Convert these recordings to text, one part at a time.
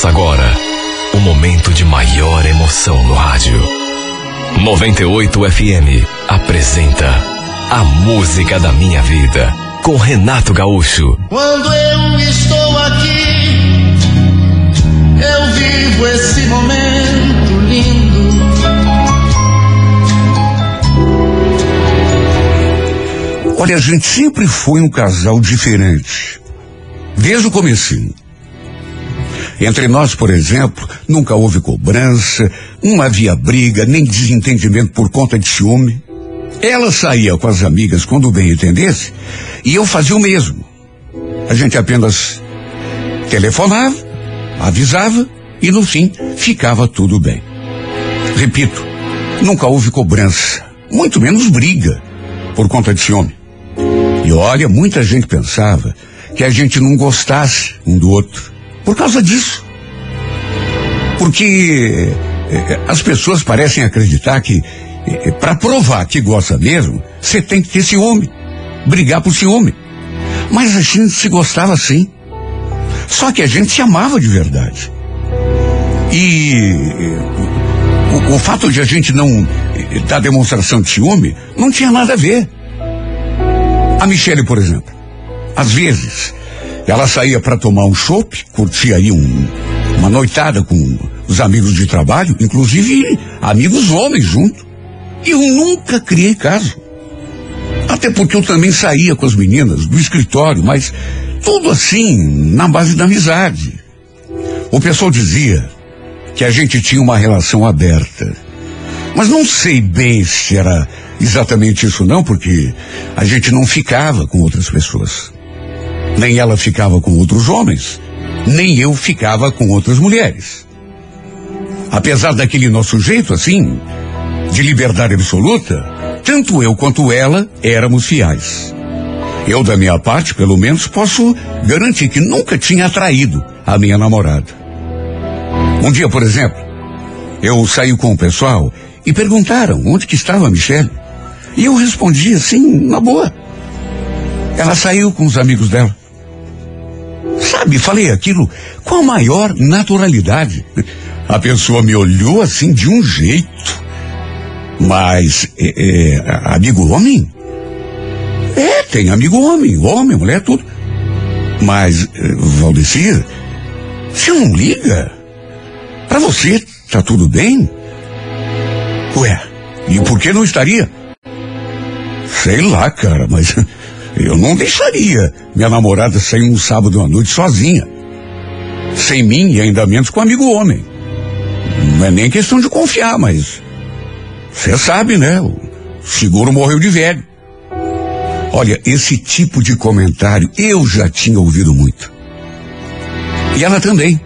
Começa agora o momento de maior emoção no rádio. 98 FM apresenta A Música da Minha Vida com Renato Gaúcho. Quando eu estou aqui, eu vivo esse momento lindo. Olha, a gente sempre foi um casal diferente. Desde o comecinho. Entre nós, por exemplo, nunca houve cobrança, não havia briga, nem desentendimento por conta de ciúme. Ela saía com as amigas quando bem entendesse, e eu fazia o mesmo. A gente apenas telefonava, avisava, e no fim ficava tudo bem. Repito, nunca houve cobrança, muito menos briga, por conta de ciúme. E olha, muita gente pensava que a gente não gostasse um do outro. Por causa disso. Porque eh, as pessoas parecem acreditar que eh, para provar que gosta mesmo, você tem que ter ciúme. Brigar por ciúme. Mas a gente se gostava sim. Só que a gente se amava de verdade. E eh, o, o fato de a gente não dar demonstração de ciúme não tinha nada a ver. A Michele, por exemplo, às vezes, ela saía para tomar um chopp, curtia aí um, uma noitada com os amigos de trabalho, inclusive amigos homens junto. E eu nunca criei caso. Até porque eu também saía com as meninas do escritório, mas tudo assim, na base da amizade. O pessoal dizia que a gente tinha uma relação aberta. Mas não sei bem se era exatamente isso não, porque a gente não ficava com outras pessoas. Nem ela ficava com outros homens, nem eu ficava com outras mulheres. Apesar daquele nosso jeito assim, de liberdade absoluta, tanto eu quanto ela éramos fiéis. Eu, da minha parte, pelo menos, posso garantir que nunca tinha atraído a minha namorada. Um dia, por exemplo, eu saí com o pessoal e perguntaram onde que estava a Michelle. E eu respondi assim, na boa. Ela saiu com os amigos dela. Sabe, falei aquilo com a maior naturalidade. A pessoa me olhou assim de um jeito. Mas, é, é, amigo homem? É, tem amigo homem, homem, mulher, tudo. Mas, é, Valdecir, você não liga? Pra você, tá tudo bem? Ué, e por que não estaria? Sei lá, cara, mas eu não deixaria minha namorada sair um sábado à noite sozinha. Sem mim e ainda menos com um amigo homem. Não é nem questão de confiar, mas. Você sabe, né? O seguro morreu de velho. Olha, esse tipo de comentário eu já tinha ouvido muito. E ela também.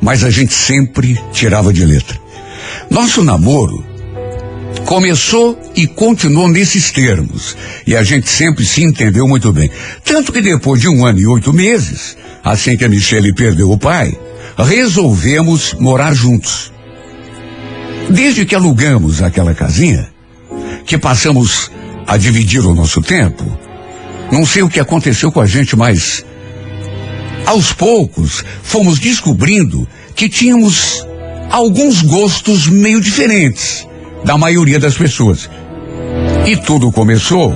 Mas a gente sempre tirava de letra. Nosso namoro começou e continuou nesses termos. E a gente sempre se entendeu muito bem. Tanto que depois de um ano e oito meses, assim que a Michelle perdeu o pai, resolvemos morar juntos. Desde que alugamos aquela casinha, que passamos a dividir o nosso tempo, não sei o que aconteceu com a gente, mas aos poucos fomos descobrindo que tínhamos alguns gostos meio diferentes da maioria das pessoas. E tudo começou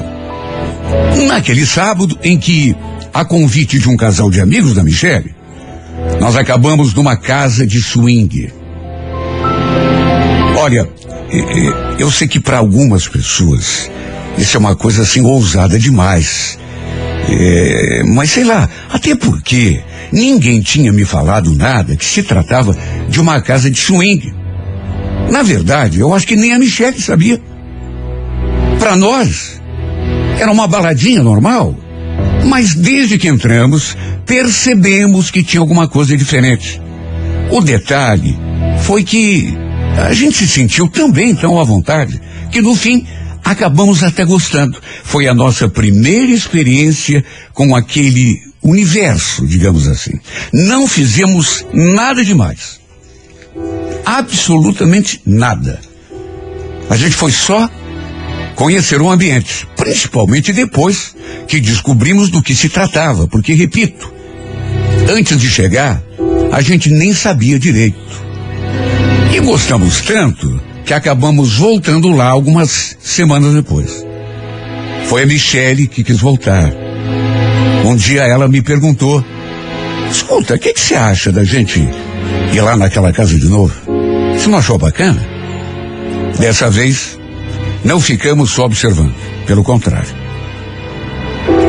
naquele sábado em que, a convite de um casal de amigos da Michelle, nós acabamos numa casa de swing. Olha, eu sei que para algumas pessoas isso é uma coisa assim ousada demais. É, mas sei lá, até porque ninguém tinha me falado nada que se tratava de uma casa de swing. Na verdade, eu acho que nem a Michelle sabia. Para nós, era uma baladinha normal. Mas desde que entramos, percebemos que tinha alguma coisa diferente. O detalhe foi que a gente se sentiu também tão à vontade que no fim acabamos até gostando. Foi a nossa primeira experiência com aquele universo, digamos assim. Não fizemos nada demais. Absolutamente nada. A gente foi só conhecer o ambiente, principalmente depois que descobrimos do que se tratava, porque, repito, antes de chegar, a gente nem sabia direito. E gostamos tanto que acabamos voltando lá algumas semanas depois. Foi a Michele que quis voltar. Um dia ela me perguntou: Escuta, o que, que você acha da gente ir lá naquela casa de novo? Você não achou bacana? Dessa vez, não ficamos só observando, pelo contrário.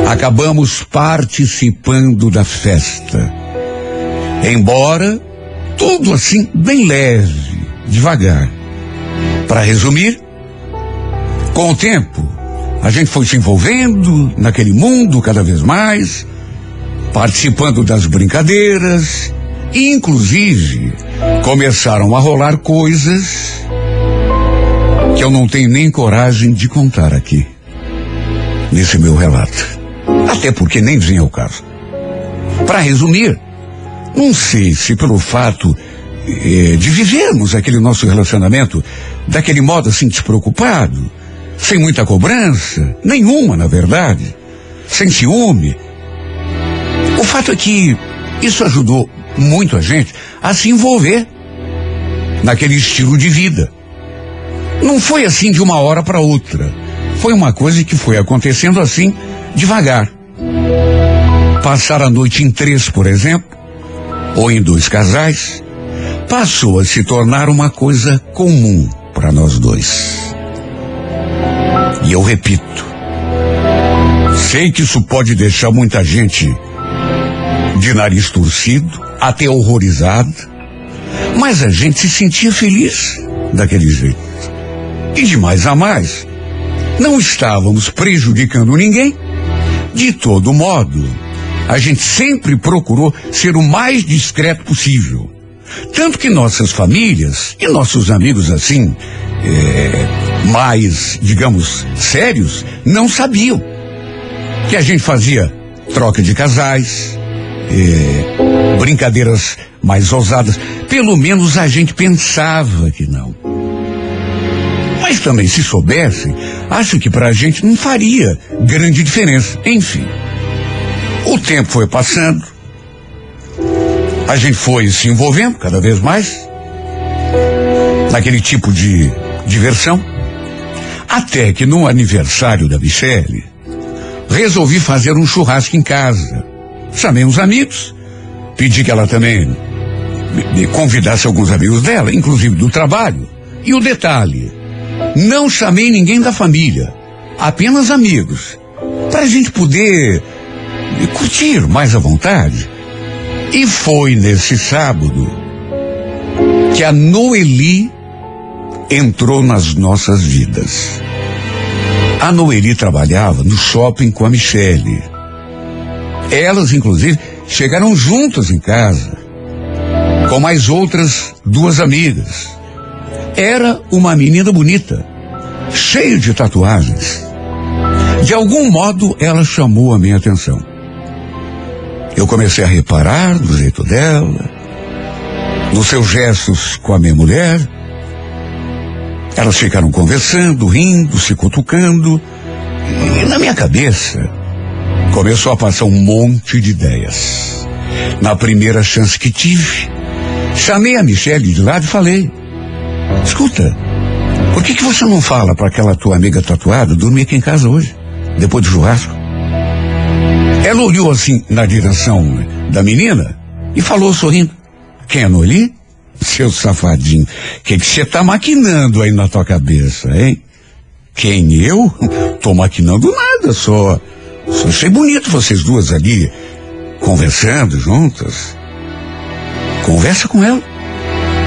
Acabamos participando da festa. Embora tudo assim bem leve, devagar. Para resumir, com o tempo, a gente foi se envolvendo naquele mundo cada vez mais, participando das brincadeiras, inclusive começaram a rolar coisas que eu não tenho nem coragem de contar aqui, nesse meu relato. Até porque nem vem ao caso. Para resumir, não sei se pelo fato eh, de vivermos aquele nosso relacionamento daquele modo assim despreocupado, sem muita cobrança, nenhuma na verdade, sem ciúme. O fato é que isso ajudou muito a gente a se envolver naquele estilo de vida. Não foi assim de uma hora para outra. Foi uma coisa que foi acontecendo assim, devagar. Passar a noite em três, por exemplo, ou em dois casais, passou a se tornar uma coisa comum para nós dois. E eu repito, sei que isso pode deixar muita gente de nariz torcido, até horrorizado, mas a gente se sentia feliz daquele jeito. E de mais a mais, não estávamos prejudicando ninguém. De todo modo, a gente sempre procurou ser o mais discreto possível. Tanto que nossas famílias e nossos amigos assim, é, mais, digamos, sérios, não sabiam que a gente fazia troca de casais, é, brincadeiras mais ousadas. Pelo menos a gente pensava que não. Mas também, se soubessem, acho que para a gente não faria grande diferença. Enfim, o tempo foi passando, a gente foi se envolvendo cada vez mais naquele tipo de diversão, até que no aniversário da Michele, resolvi fazer um churrasco em casa. Chamei uns amigos, pedi que ela também me, me convidasse alguns amigos dela, inclusive do trabalho. E o detalhe, não chamei ninguém da família, apenas amigos, para a gente poder curtir mais à vontade. E foi nesse sábado que a Noeli entrou nas nossas vidas. A Noeli trabalhava no shopping com a Michele. Elas, inclusive, chegaram juntas em casa, com mais outras duas amigas. Era uma menina bonita, cheia de tatuagens. De algum modo, ela chamou a minha atenção. Eu comecei a reparar no jeito dela, nos seus gestos com a minha mulher. Elas ficaram conversando, rindo, se cutucando. E na minha cabeça começou a passar um monte de ideias. Na primeira chance que tive, chamei a Michelle de lado e falei: Escuta, por que, que você não fala para aquela tua amiga tatuada dormir aqui em casa hoje, depois do churrasco? Ela olhou assim na direção da menina e falou sorrindo: Quem é Noeli? Seu safadinho, o que você tá maquinando aí na tua cabeça, hein? Quem eu? Tô maquinando nada, só. Achei bonito vocês duas ali, conversando juntas. Conversa com ela.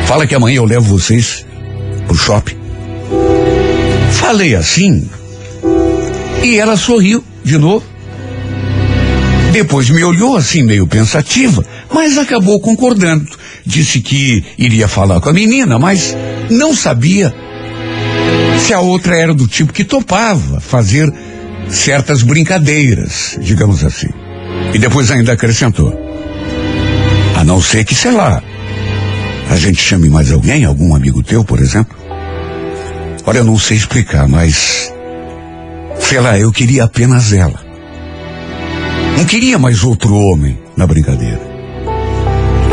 Fala que amanhã eu levo vocês pro shopping. Falei assim e ela sorriu de novo. Depois me olhou assim meio pensativa, mas acabou concordando. Disse que iria falar com a menina, mas não sabia se a outra era do tipo que topava fazer certas brincadeiras, digamos assim. E depois ainda acrescentou: a não ser que, sei lá, a gente chame mais alguém, algum amigo teu, por exemplo. Olha, eu não sei explicar, mas. Sei lá, eu queria apenas ela. Não queria mais outro homem na brincadeira.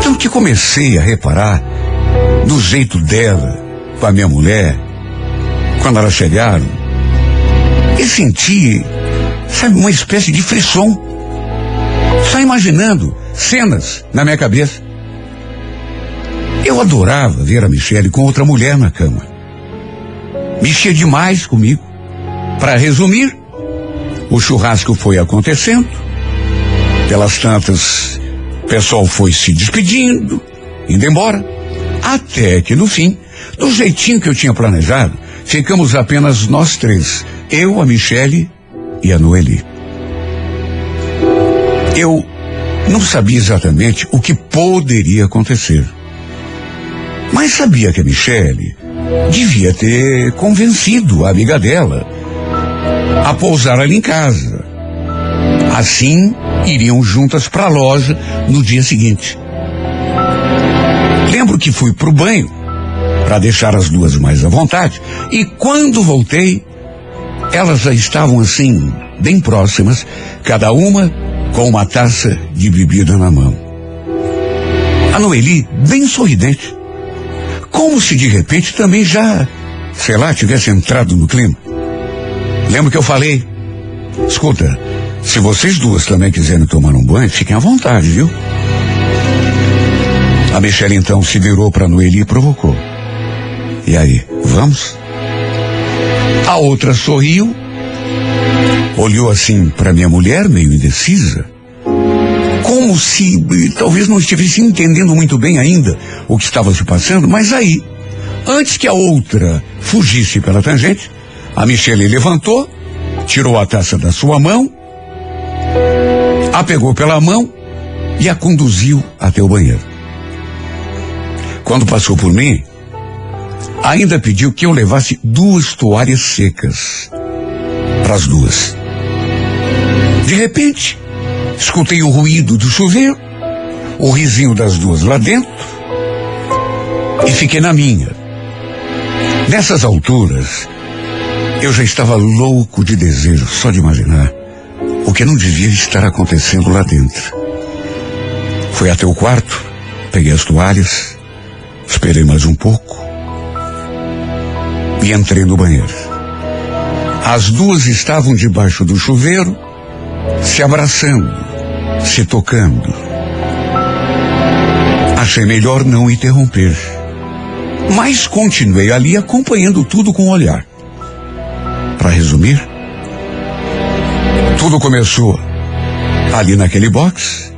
Tanto que comecei a reparar no jeito dela com a minha mulher, quando elas chegaram, e senti, sabe, uma espécie de frisson. Só imaginando cenas na minha cabeça. Eu adorava ver a Michelle com outra mulher na cama. Mexia demais comigo. Para resumir, o churrasco foi acontecendo. Pelas tantas, o pessoal foi se despedindo, indo embora. Até que no fim, do jeitinho que eu tinha planejado, ficamos apenas nós três. Eu, a Michele e a Noeli. Eu não sabia exatamente o que poderia acontecer. Mas sabia que a Michele devia ter convencido a amiga dela a pousar ali em casa. Assim, iriam juntas para a loja no dia seguinte. Lembro que fui para o banho para deixar as duas mais à vontade e quando voltei, elas já estavam assim, bem próximas, cada uma com uma taça de bebida na mão. A Noeli, bem sorridente, como se de repente também já, sei lá, tivesse entrado no clima. Lembro que eu falei, escuta, se vocês duas também quiserem tomar um banho, fiquem à vontade, viu? A Michelle então se virou para Noeli e provocou. E aí, vamos? A outra sorriu, olhou assim para minha mulher, meio indecisa, como se eh, talvez não estivesse entendendo muito bem ainda o que estava se passando, mas aí, antes que a outra fugisse pela tangente, a Michele levantou, tirou a taça da sua mão, a pegou pela mão e a conduziu até o banheiro. Quando passou por mim, ainda pediu que eu levasse duas toalhas secas para as duas. De repente, escutei o ruído do chuveiro, o risinho das duas lá dentro e fiquei na minha. Nessas alturas, eu já estava louco de desejo só de imaginar o que não devia estar acontecendo lá dentro. Fui até o quarto, peguei as toalhas, esperei mais um pouco e entrei no banheiro. As duas estavam debaixo do chuveiro, se abraçando, se tocando. Achei melhor não interromper. Mas continuei ali acompanhando tudo com o olhar. Para resumir, tudo começou ali naquele box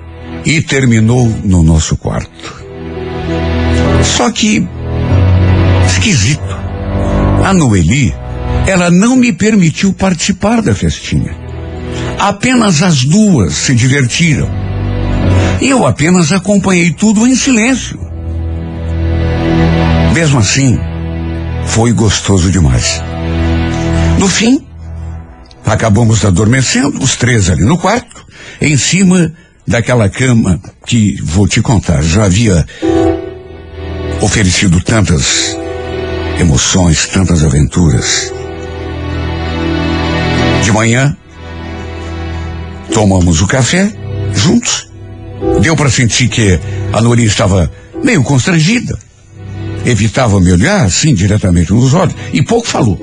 e terminou no nosso quarto. Só que esquisito. A Noeli, ela não me permitiu participar da festinha. Apenas as duas se divertiram. Eu apenas acompanhei tudo em silêncio. Mesmo assim, foi gostoso demais. No fim, acabamos adormecendo, os três ali no quarto, em cima daquela cama que, vou te contar, já havia oferecido tantas emoções, tantas aventuras. De manhã, tomamos o café juntos. Deu para sentir que a Nori estava meio constrangida. Evitava me olhar assim diretamente nos olhos e pouco falou.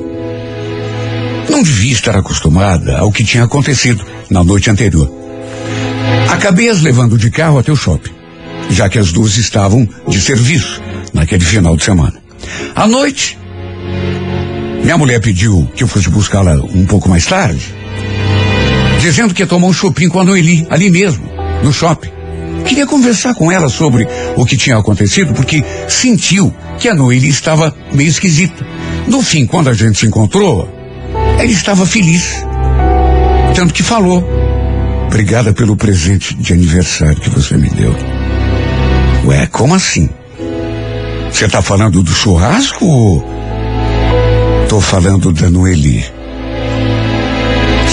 Não devia estar acostumada ao que tinha acontecido na noite anterior. Acabei as levando de carro até o shopping, já que as duas estavam de serviço naquele final de semana. À noite, minha mulher pediu que eu fosse buscá-la um pouco mais tarde, dizendo que ia tomar um shopping com a Noeli, ali mesmo, no shopping. Queria conversar com ela sobre o que tinha acontecido, porque sentiu que a Noeli estava meio esquisita. No fim, quando a gente se encontrou, ele estava feliz. Tanto que falou. Obrigada pelo presente de aniversário que você me deu. Ué, como assim? Você está falando do churrasco ou tô falando da Noeli?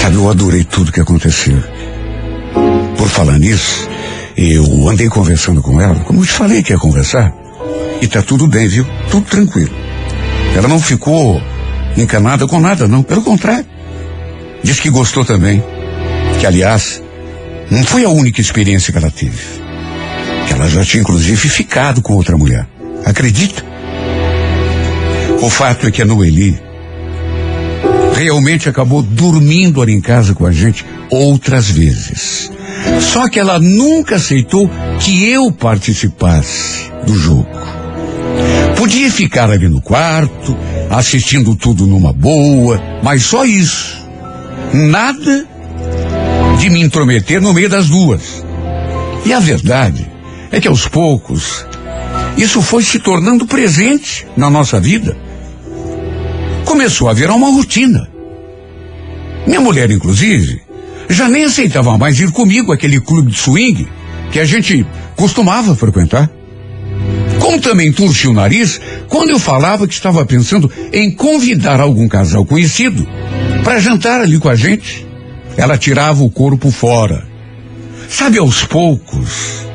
Sabe, eu adorei tudo que aconteceu. Por falar nisso, eu andei conversando com ela, como eu te falei que ia conversar. E tá tudo bem, viu? Tudo tranquilo. Ela não ficou encanada com nada, não. Pelo contrário. Diz que gostou também. Que, aliás, não foi a única experiência que ela teve. Que ela Ela já tinha inclusive ficado com outra mulher. Acredita? O fato é que a Noeli realmente acabou dormindo ali em casa com a gente outras vezes. Só que ela nunca aceitou que eu participasse do jogo. Podia ficar ali no quarto, assistindo tudo numa boa, mas só isso. Nada de me intrometer no meio das duas. E a verdade é que aos poucos isso foi se tornando presente na nossa vida. Começou a virar uma rotina. Minha mulher, inclusive, já nem aceitava mais ir comigo àquele clube de swing que a gente costumava frequentar. Como também torci o nariz quando eu falava que estava pensando em convidar algum casal conhecido para jantar ali com a gente. Ela tirava o corpo fora. Sabe, aos poucos,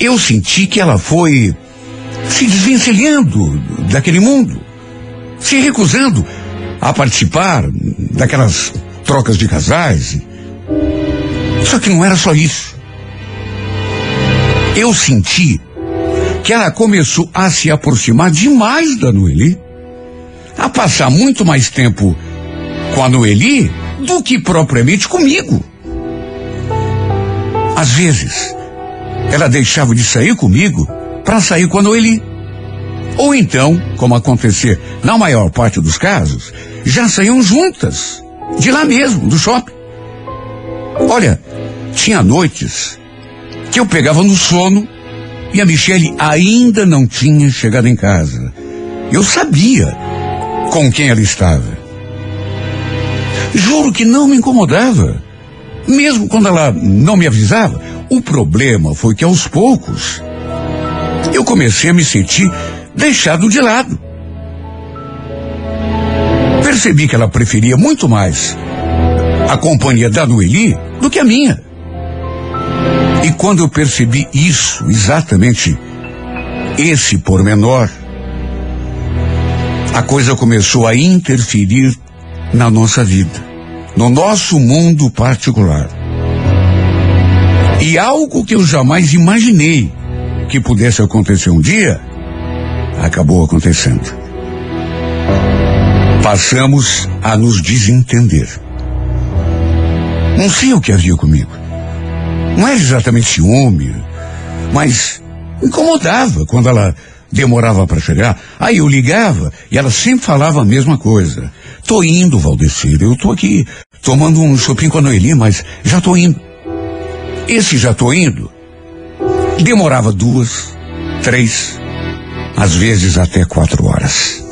eu senti que ela foi se desvencilhando daquele mundo, se recusando a participar daquelas trocas de casais. Só que não era só isso. Eu senti que ela começou a se aproximar demais da Noeli, a passar muito mais tempo com a Noeli do que propriamente comigo. Às vezes, ela deixava de sair comigo para sair a Noeli. Ou então, como acontecer na maior parte dos casos, já saíam juntas, de lá mesmo, do shopping. Olha, tinha noites que eu pegava no sono e a Michele ainda não tinha chegado em casa. Eu sabia com quem ela estava. Juro que não me incomodava. Mesmo quando ela não me avisava. O problema foi que aos poucos eu comecei a me sentir deixado de lado. Percebi que ela preferia muito mais a companhia da Noeli do que a minha. E quando eu percebi isso, exatamente esse pormenor, a coisa começou a interferir na nossa vida, no nosso mundo particular. E algo que eu jamais imaginei que pudesse acontecer um dia, acabou acontecendo. Passamos a nos desentender. Não sei o que havia comigo. Não era exatamente ciúme, mas incomodava quando ela demorava para chegar. Aí eu ligava e ela sempre falava a mesma coisa. Tô indo, Valdecir, eu tô aqui tomando um shopping com a Noeli, mas já tô indo. Esse já tô indo demorava duas, três, às vezes até quatro horas.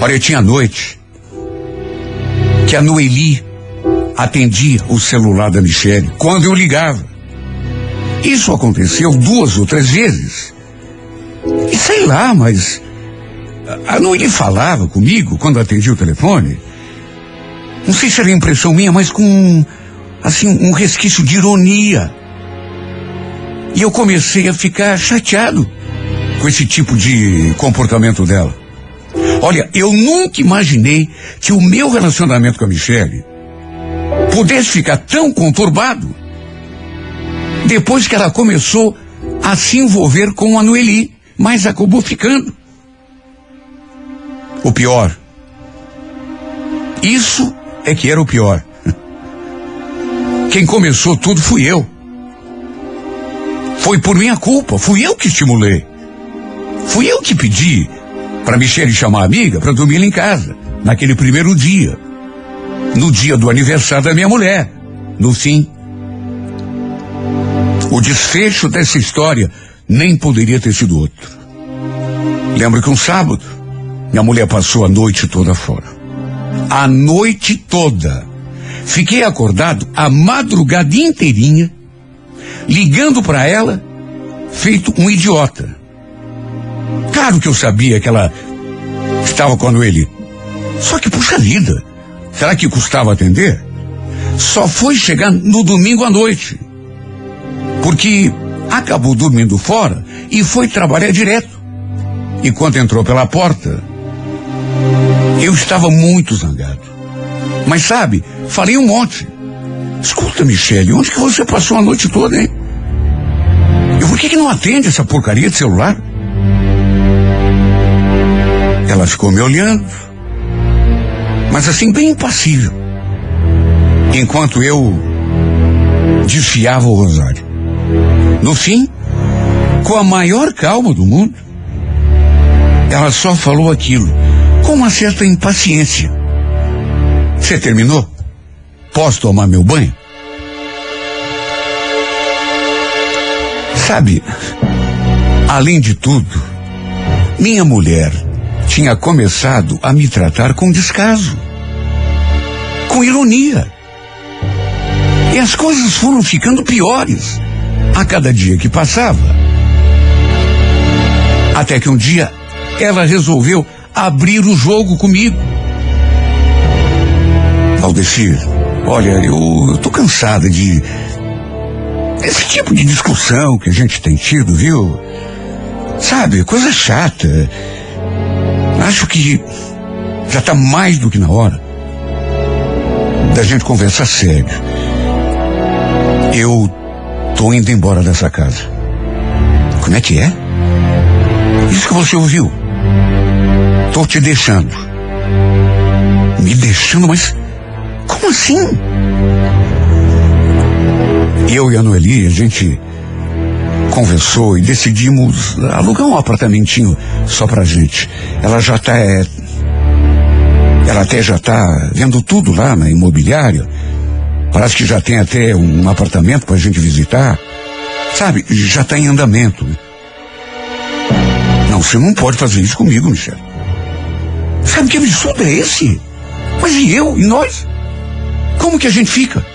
Olha, tinha noite que a Noeli atendia o celular da Michelle quando eu ligava. Isso aconteceu duas ou três vezes. E sei lá, mas a Noeli falava comigo quando atendia o telefone. Não sei se era impressão minha, mas com assim um resquício de ironia. E eu comecei a ficar chateado com esse tipo de comportamento dela. Olha, eu nunca imaginei que o meu relacionamento com a Michelle pudesse ficar tão conturbado depois que ela começou a se envolver com a Noeli, mas acabou ficando. O pior. Isso é que era o pior. Quem começou tudo fui eu. Foi por minha culpa, fui eu que estimulei. Fui eu que pedi para Michele chamar a amiga para dormir lá em casa, naquele primeiro dia. No dia do aniversário da minha mulher. No fim, o desfecho dessa história nem poderia ter sido outro. Lembro que um sábado, minha mulher passou a noite toda fora. A noite toda. Fiquei acordado a madrugada inteirinha, ligando para ela, feito um idiota. Claro que eu sabia que ela estava com ele. Só que, puxa vida, será que custava atender? Só foi chegar no domingo à noite. Porque acabou dormindo fora e foi trabalhar direto. E quando entrou pela porta, eu estava muito zangado. Mas sabe, falei um monte. Escuta, Michele, onde que você passou a noite toda, hein? por que, que não atende essa porcaria de celular? Ela ficou me olhando, mas assim, bem impassível, enquanto eu desfiava o rosário. No fim, com a maior calma do mundo, ela só falou aquilo, com uma certa impaciência. Você terminou? Posso tomar meu banho? Sabe, além de tudo, minha mulher tinha começado a me tratar com descaso, com ironia. E as coisas foram ficando piores a cada dia que passava. Até que um dia ela resolveu abrir o jogo comigo. Valdecir, olha, eu, eu tô cansada de. Esse tipo de discussão que a gente tem tido, viu? Sabe, coisa chata. Acho que já está mais do que na hora da gente conversar sério. Eu tô indo embora dessa casa. Como é que é? Isso que você ouviu. Tô te deixando. Me deixando, mas como assim? Eu e a Noeli, a gente conversou e decidimos alugar um apartamentinho só pra gente. Ela já tá. É, ela até já tá vendo tudo lá na imobiliária. Parece que já tem até um apartamento pra gente visitar. Sabe, já tá em andamento. Não, você não pode fazer isso comigo, Michel. Sabe que absurdo é esse? Mas e eu? E nós? Como que a gente fica?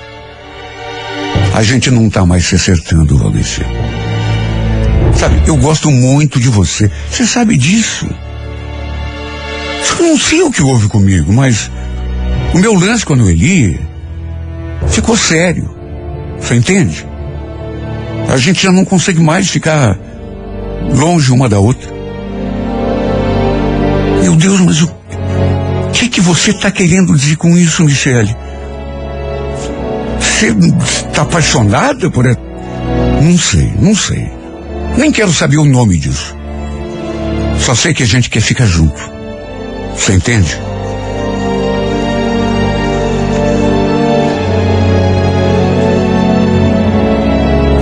A gente não tá mais se acertando, Valdeci. Sabe, eu gosto muito de você. Você sabe disso. Eu não sei o que houve comigo, mas o meu lance com a Noeli ficou sério. Você entende? A gente já não consegue mais ficar longe uma da outra. Meu Deus, mas o que que você está querendo dizer com isso, Michele? Você está apaixonada por ela? Não sei, não sei. Nem quero saber o nome disso. Só sei que a gente quer ficar junto. Você entende?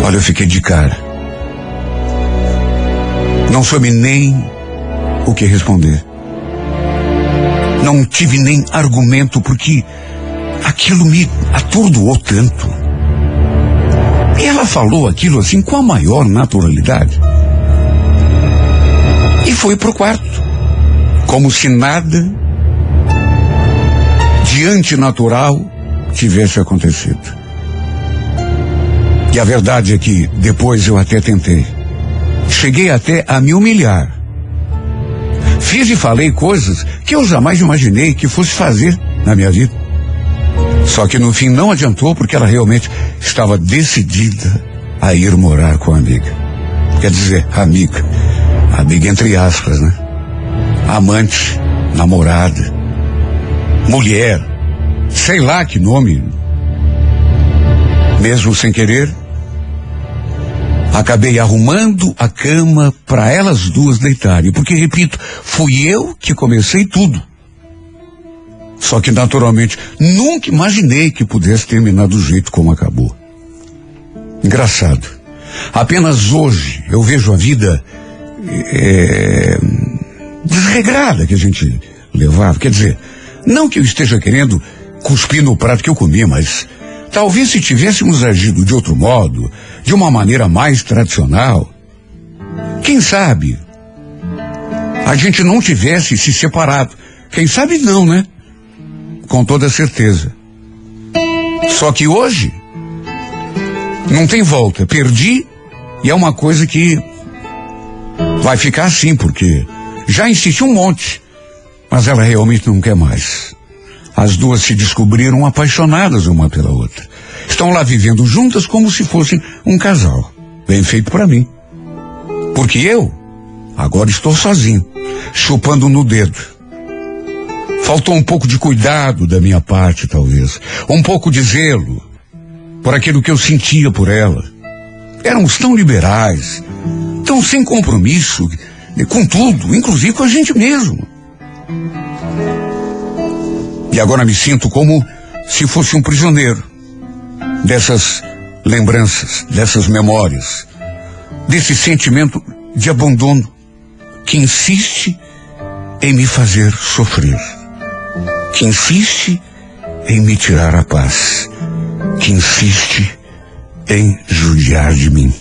Olha, eu fiquei de cara. Não soube nem o que responder. Não tive nem argumento porque aquilo me atordoou tanto. E ela falou aquilo assim com a maior naturalidade. E foi pro quarto, como se nada de antinatural tivesse acontecido. E a verdade é que depois eu até tentei. Cheguei até a me humilhar. Fiz e falei coisas que eu jamais imaginei que fosse fazer na minha vida. Só que no fim não adiantou porque ela realmente estava decidida a ir morar com a amiga. Quer dizer, amiga. Amiga entre aspas, né? Amante, namorada, mulher, sei lá que nome. Mesmo sem querer, acabei arrumando a cama para elas duas deitarem, porque repito, fui eu que comecei tudo. Só que, naturalmente, nunca imaginei que pudesse terminar do jeito como acabou. Engraçado. Apenas hoje eu vejo a vida é, desregrada que a gente levava. Quer dizer, não que eu esteja querendo cuspir no prato que eu comi, mas talvez se tivéssemos agido de outro modo, de uma maneira mais tradicional, quem sabe a gente não tivesse se separado. Quem sabe não, né? Com toda certeza. Só que hoje não tem volta. Perdi e é uma coisa que vai ficar assim, porque já insisti um monte, mas ela realmente não quer mais. As duas se descobriram apaixonadas uma pela outra. Estão lá vivendo juntas como se fossem um casal. Bem feito para mim. Porque eu agora estou sozinho, chupando no dedo Faltou um pouco de cuidado da minha parte, talvez. Um pouco de zelo por aquilo que eu sentia por ela. Éramos tão liberais, Então, sem compromisso com tudo, inclusive com a gente mesmo. E agora me sinto como se fosse um prisioneiro dessas lembranças, dessas memórias, desse sentimento de abandono que insiste em me fazer sofrer, que insiste em me tirar a paz, que insiste em judiar de mim.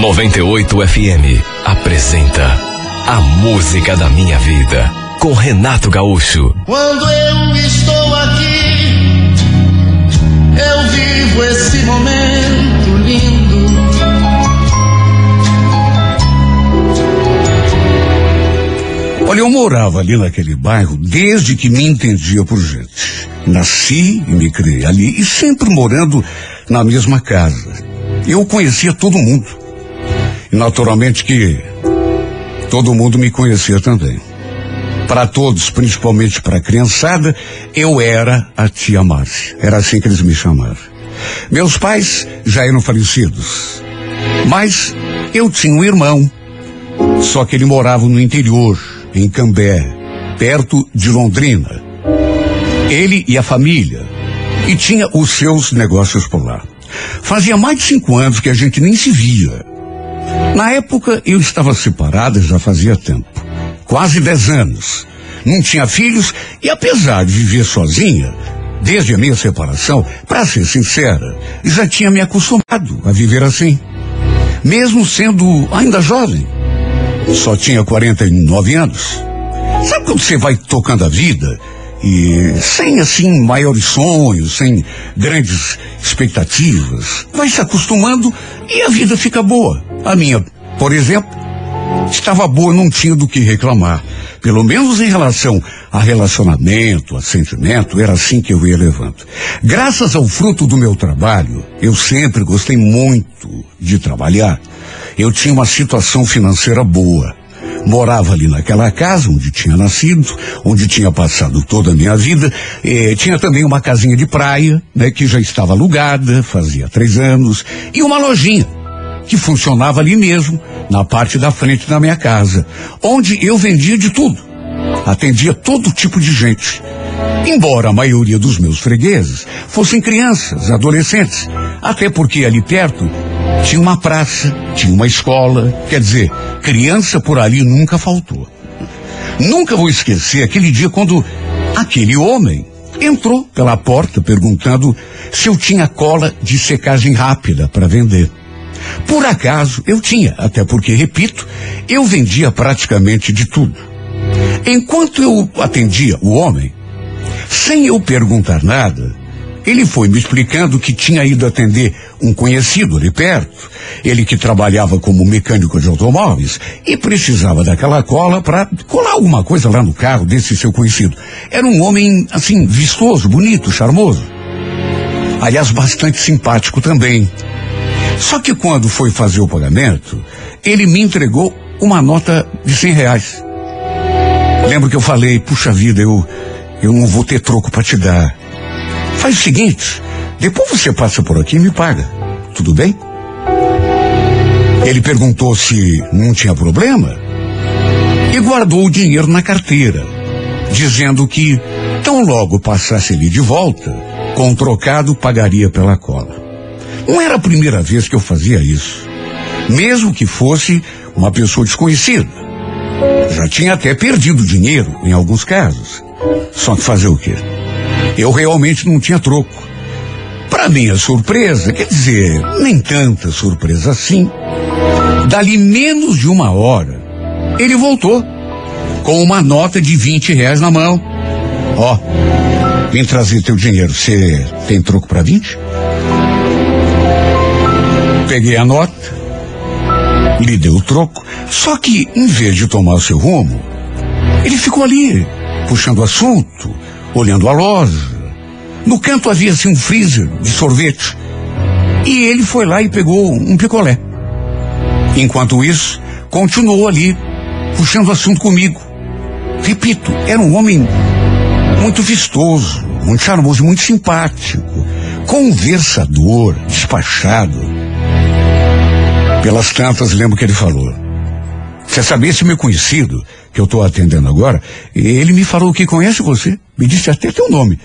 98 FM apresenta A Música da Minha Vida com Renato Gaúcho. Quando eu estou aqui, eu vivo esse momento lindo. Olha, eu morava ali naquele bairro desde que me entendia por gente. Nasci e me criei ali e sempre morando na mesma casa. Eu conhecia todo mundo. E naturalmente que todo mundo me conhecia também. Para todos, principalmente para a criançada, eu era a tia Márcia. Era assim que eles me chamaram. Meus pais já eram falecidos. Mas eu tinha um irmão. Só que ele morava no interior, em Cambé, perto de Londrina. Ele e a família. E tinha os seus negócios por lá. Fazia mais de cinco anos que a gente nem se via. Na época eu estava separada já fazia tempo. quase 10 anos. Não tinha filhos e apesar de viver sozinha, desde a minha separação, para ser sincera, já tinha me acostumado a viver assim. Mesmo sendo ainda jovem. Só tinha 49 anos. Sabe quando você vai tocando a vida e sem assim maiores sonhos, sem grandes expectativas, vai se acostumando e a vida fica boa. A minha, por exemplo, estava boa, não tinha do que reclamar. Pelo menos em relação a relacionamento, a sentimento, era assim que eu ia levando. Graças ao fruto do meu trabalho, eu sempre gostei muito de trabalhar. Eu tinha uma situação financeira boa. Morava ali naquela casa onde tinha nascido, onde tinha passado toda a minha vida. Tinha também uma casinha de praia, né, que já estava alugada, fazia três anos, e uma lojinha que funcionava ali mesmo, na parte da frente da minha casa, onde eu vendia de tudo. Atendia todo tipo de gente. Embora a maioria dos meus fregueses fossem crianças, adolescentes, até porque ali perto tinha uma praça, tinha uma escola, quer dizer, criança por ali nunca faltou. Nunca vou esquecer aquele dia quando aquele homem entrou pela porta perguntando se eu tinha cola de secagem rápida para vender. Por acaso eu tinha, até porque, repito, eu vendia praticamente de tudo. Enquanto eu atendia o homem, sem eu perguntar nada, ele foi me explicando que tinha ido atender um conhecido ali perto, ele que trabalhava como mecânico de automóveis e precisava daquela cola para colar alguma coisa lá no carro desse seu conhecido. Era um homem, assim, vistoso, bonito, charmoso. Aliás, bastante simpático também. Só que quando foi fazer o pagamento, ele me entregou uma nota de cem reais. Lembro que eu falei, puxa vida, eu, eu não vou ter troco para te dar. Faz o seguinte, depois você passa por aqui e me paga. Tudo bem? Ele perguntou se não tinha problema e guardou o dinheiro na carteira, dizendo que tão logo passasse ele de volta, com trocado pagaria pela cola. Não era a primeira vez que eu fazia isso, mesmo que fosse uma pessoa desconhecida. Já tinha até perdido dinheiro em alguns casos. Só que fazer o quê? Eu realmente não tinha troco. Para minha surpresa, quer dizer, nem tanta surpresa assim, dali menos de uma hora, ele voltou com uma nota de 20 reais na mão. Ó, vem trazer teu dinheiro. Você tem troco para 20? Peguei a nota, lhe deu o troco, só que, em vez de tomar o seu rumo, ele ficou ali, puxando assunto, olhando a loja. No canto havia assim um freezer de sorvete. E ele foi lá e pegou um picolé. Enquanto isso, continuou ali, puxando assunto comigo. Repito, era um homem muito vistoso, muito charmoso, muito simpático, conversador, despachado. Pelas tantas, lembro que ele falou. Você sabia esse meu conhecido, que eu estou atendendo agora, ele me falou que conhece você, me disse até teu nome,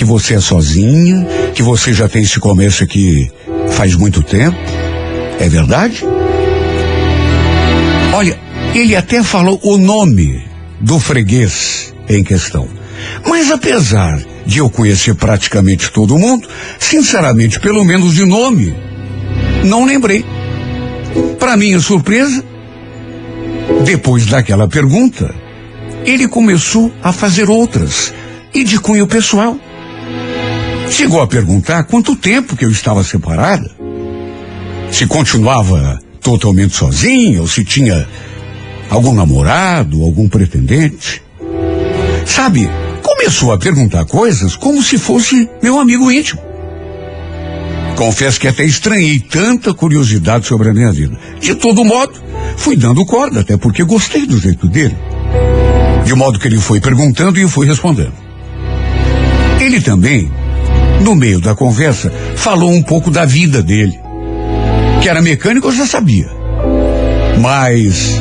que você é sozinha, que você já tem esse comércio aqui faz muito tempo. É verdade? Olha, ele até falou o nome do freguês em questão. Mas apesar de eu conhecer praticamente todo mundo, sinceramente, pelo menos de nome, não lembrei. Para minha surpresa, depois daquela pergunta, ele começou a fazer outras, e de cunho pessoal. Chegou a perguntar quanto tempo que eu estava separada, se continuava totalmente sozinha ou se tinha algum namorado, algum pretendente. Sabe, começou a perguntar coisas como se fosse meu amigo íntimo. Confesso que até estranhei tanta curiosidade sobre a minha vida. De todo modo, fui dando corda, até porque gostei do jeito dele. De modo que ele foi perguntando e eu fui respondendo. Ele também, no meio da conversa, falou um pouco da vida dele. Que era mecânico, eu já sabia. Mas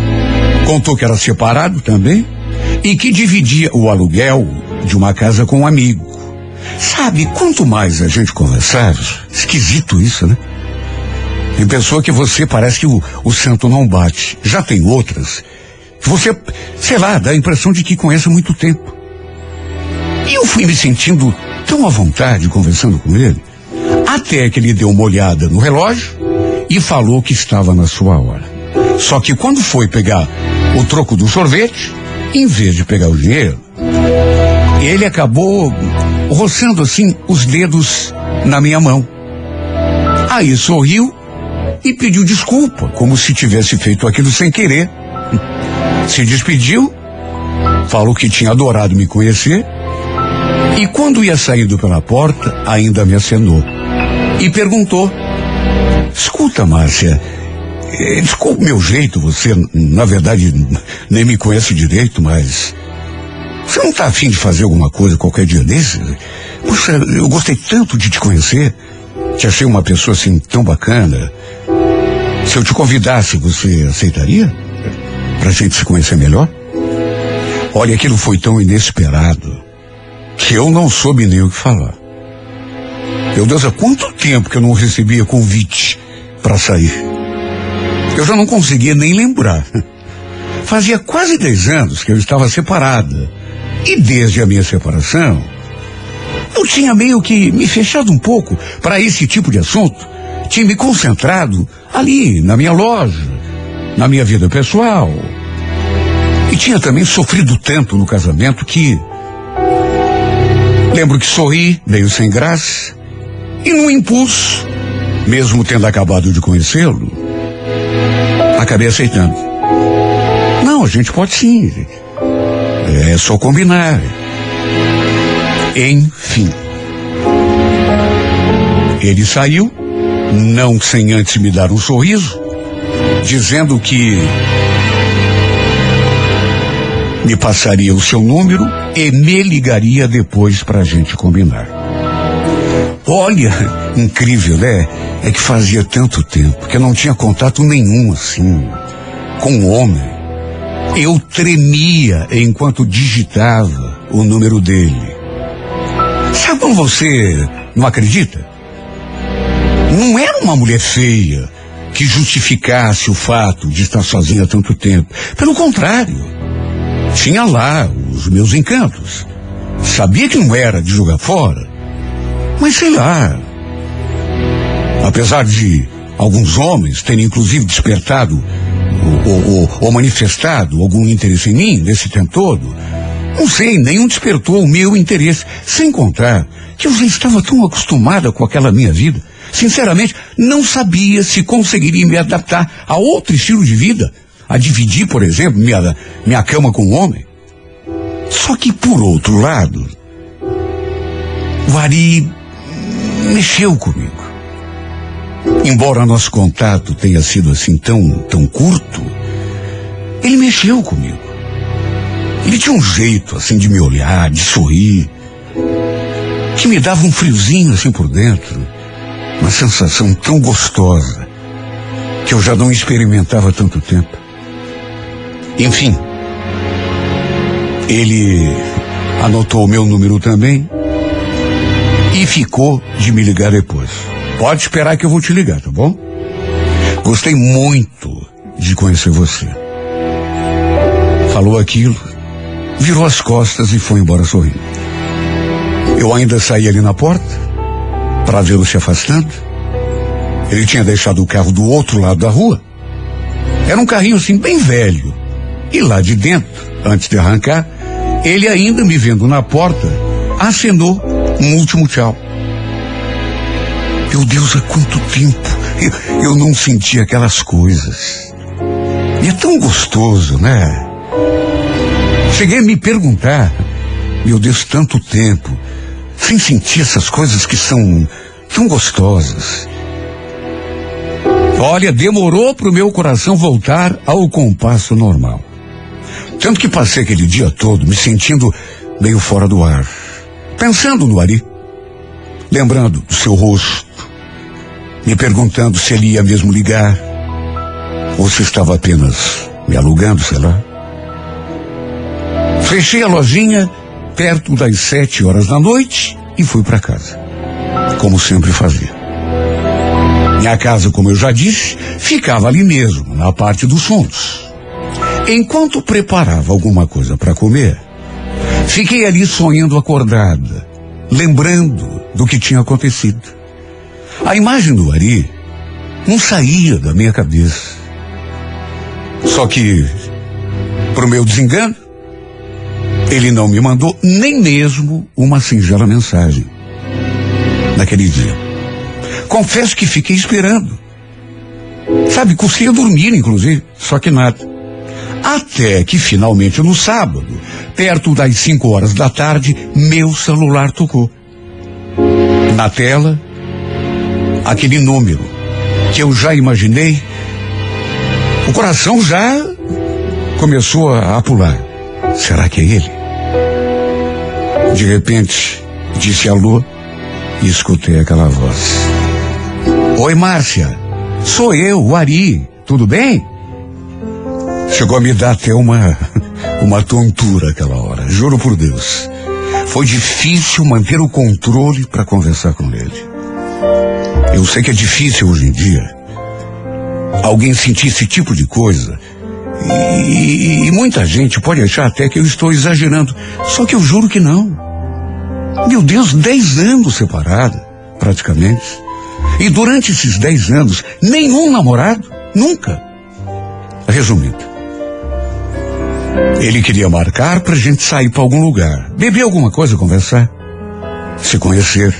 contou que era separado também e que dividia o aluguel de uma casa com um amigo. Sabe, quanto mais a gente conversava, esquisito isso, né? Tem pessoa que você parece que o, o santo não bate. Já tem outras que você, sei lá, dá a impressão de que conhece há muito tempo. E eu fui me sentindo tão à vontade conversando com ele, até que ele deu uma olhada no relógio e falou que estava na sua hora. Só que quando foi pegar o troco do sorvete, em vez de pegar o dinheiro, ele acabou roçando assim os dedos na minha mão. Aí sorriu e pediu desculpa, como se tivesse feito aquilo sem querer. Se despediu, falou que tinha adorado me conhecer e quando ia saindo pela porta, ainda me acenou e perguntou: Escuta, Márcia, eh, desculpe o meu jeito, você, na verdade, nem me conhece direito, mas. Você não está afim de fazer alguma coisa qualquer dia desse? Poxa, eu gostei tanto de te conhecer. Te achei uma pessoa assim tão bacana. Se eu te convidasse, você aceitaria? Pra gente se conhecer melhor? Olha, aquilo foi tão inesperado que eu não soube nem o que falar. Meu Deus, há quanto tempo que eu não recebia convite para sair? Eu já não conseguia nem lembrar. Fazia quase dez anos que eu estava separada. E desde a minha separação, eu tinha meio que me fechado um pouco para esse tipo de assunto. Tinha me concentrado ali, na minha loja, na minha vida pessoal. E tinha também sofrido tanto no casamento que. Lembro que sorri, meio sem graça, e num impulso, mesmo tendo acabado de conhecê-lo, acabei aceitando. Não, a gente pode sim. É só combinar. Enfim. Ele saiu, não sem antes me dar um sorriso, dizendo que me passaria o seu número e me ligaria depois para a gente combinar. Olha, incrível, né? É que fazia tanto tempo que eu não tinha contato nenhum assim com o homem. Eu tremia enquanto digitava o número dele. Sabe quando você não acredita? Não era uma mulher feia que justificasse o fato de estar sozinha há tanto tempo. Pelo contrário, tinha lá os meus encantos. Sabia que não era de jogar fora, mas sei lá. Apesar de alguns homens terem inclusive despertado ou, ou- ou manifestado algum interesse em mim nesse tempo todo, não sei, nenhum despertou o meu interesse. Sem contar que eu já estava tão acostumada com aquela minha vida. Sinceramente, não sabia se conseguiria me adaptar a outro estilo de vida. A dividir, por exemplo, minha, minha cama com um homem. Só que, por outro lado, o Ari mexeu comigo. Embora nosso contato tenha sido assim tão, tão curto, ele mexeu comigo. Ele tinha um jeito assim de me olhar, de sorrir, que me dava um friozinho assim por dentro, uma sensação tão gostosa que eu já não experimentava tanto tempo. Enfim, ele anotou o meu número também e ficou de me ligar depois. Pode esperar que eu vou te ligar, tá bom? Gostei muito de conhecer você. Falou aquilo, virou as costas e foi embora sorrindo. Eu ainda saí ali na porta para vê-lo se afastando. Ele tinha deixado o carro do outro lado da rua. Era um carrinho assim bem velho. E lá de dentro, antes de arrancar, ele ainda me vendo na porta, acenou um último tchau. Meu Deus, há quanto tempo eu, eu não senti aquelas coisas. E é tão gostoso, né? Cheguei a me perguntar, meu Deus, tanto tempo, sem sentir essas coisas que são tão gostosas. Olha, demorou para o meu coração voltar ao compasso normal. Tanto que passei aquele dia todo me sentindo meio fora do ar. Pensando no Ari. Lembrando do seu rosto. Me perguntando se ele ia mesmo ligar. Ou se estava apenas me alugando, sei lá. Fechei a lojinha perto das sete horas da noite e fui para casa. Como sempre fazia. Minha casa, como eu já disse, ficava ali mesmo, na parte dos fundos. Enquanto preparava alguma coisa para comer, fiquei ali sonhando acordada, lembrando do que tinha acontecido. A imagem do Ari não saía da minha cabeça. Só que, pro meu desengano, ele não me mandou nem mesmo uma singela mensagem naquele dia. Confesso que fiquei esperando. Sabe, conseguia dormir, inclusive, só que nada. Até que finalmente no sábado, perto das 5 horas da tarde, meu celular tocou. Na tela, aquele número que eu já imaginei, o coração já começou a, pular. Será que é ele? De repente, disse alô e escutei aquela voz. Oi, Márcia. Sou eu, o Ari. Tudo bem? Chegou a me dar até uma, uma tontura aquela hora. Juro por Deus. Foi difícil manter o controle para conversar com ele. Eu sei que é difícil hoje em dia alguém sentir esse tipo de coisa. E, e- e muita gente pode achar até que eu estou exagerando. Só que eu juro que não. Meu Deus, dez anos separada, praticamente. E durante esses dez anos, nenhum namorado, nunca. Resumindo, ele queria marcar pra gente sair pra algum lugar, beber alguma coisa, conversar, se conhecer.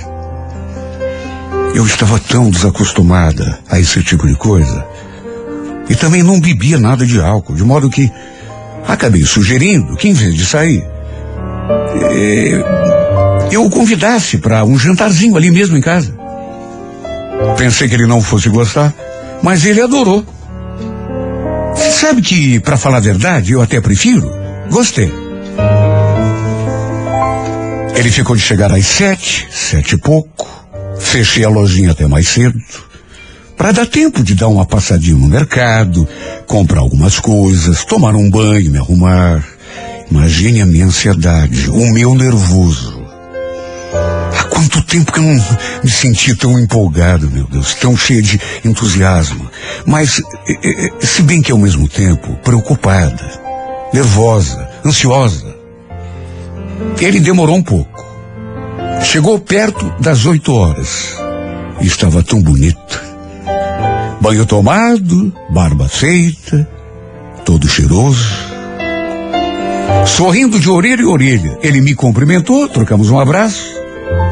Eu estava tão desacostumada a esse tipo de coisa. E também não bebia nada de álcool, de modo que acabei sugerindo que, em vez de sair, eh, eu o convidasse para um jantarzinho ali mesmo em casa. Pensei que ele não fosse gostar, mas ele adorou. Sabe que, para falar a verdade, eu até prefiro? Gostei. Ele ficou de chegar às sete, sete e pouco. Fechei a lojinha até mais cedo. Para dar tempo de dar uma passadinha no mercado, comprar algumas coisas, tomar um banho, me arrumar. Imagine a minha ansiedade, o meu nervoso. Quanto tempo que eu não me senti tão empolgado, meu Deus, tão cheio de entusiasmo. Mas, eh, eh, se bem que ao mesmo tempo, preocupada, nervosa, ansiosa. Ele demorou um pouco. Chegou perto das oito horas. E estava tão bonito. Banho tomado, barba feita, todo cheiroso. Sorrindo de orelha em orelha, ele me cumprimentou, trocamos um abraço,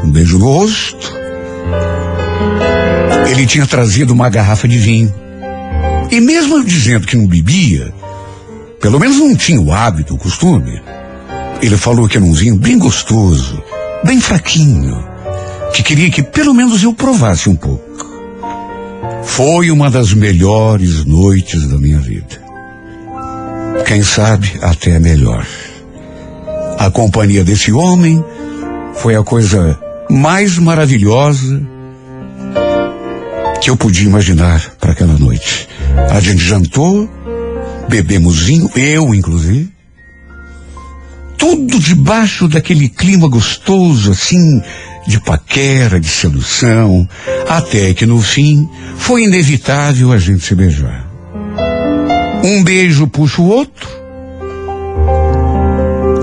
um beijo no rosto. Ele tinha trazido uma garrafa de vinho. E mesmo dizendo que não bebia, pelo menos não tinha o hábito, o costume, ele falou que era um vinho bem gostoso, bem fraquinho, que queria que pelo menos eu provasse um pouco. Foi uma das melhores noites da minha vida. Quem sabe até melhor. A companhia desse homem foi a coisa mais maravilhosa que eu podia imaginar para aquela noite. A gente jantou, bebemos vinho, eu inclusive. Tudo debaixo daquele clima gostoso, assim, de paquera, de sedução, até que no fim foi inevitável a gente se beijar. Um beijo puxa o outro,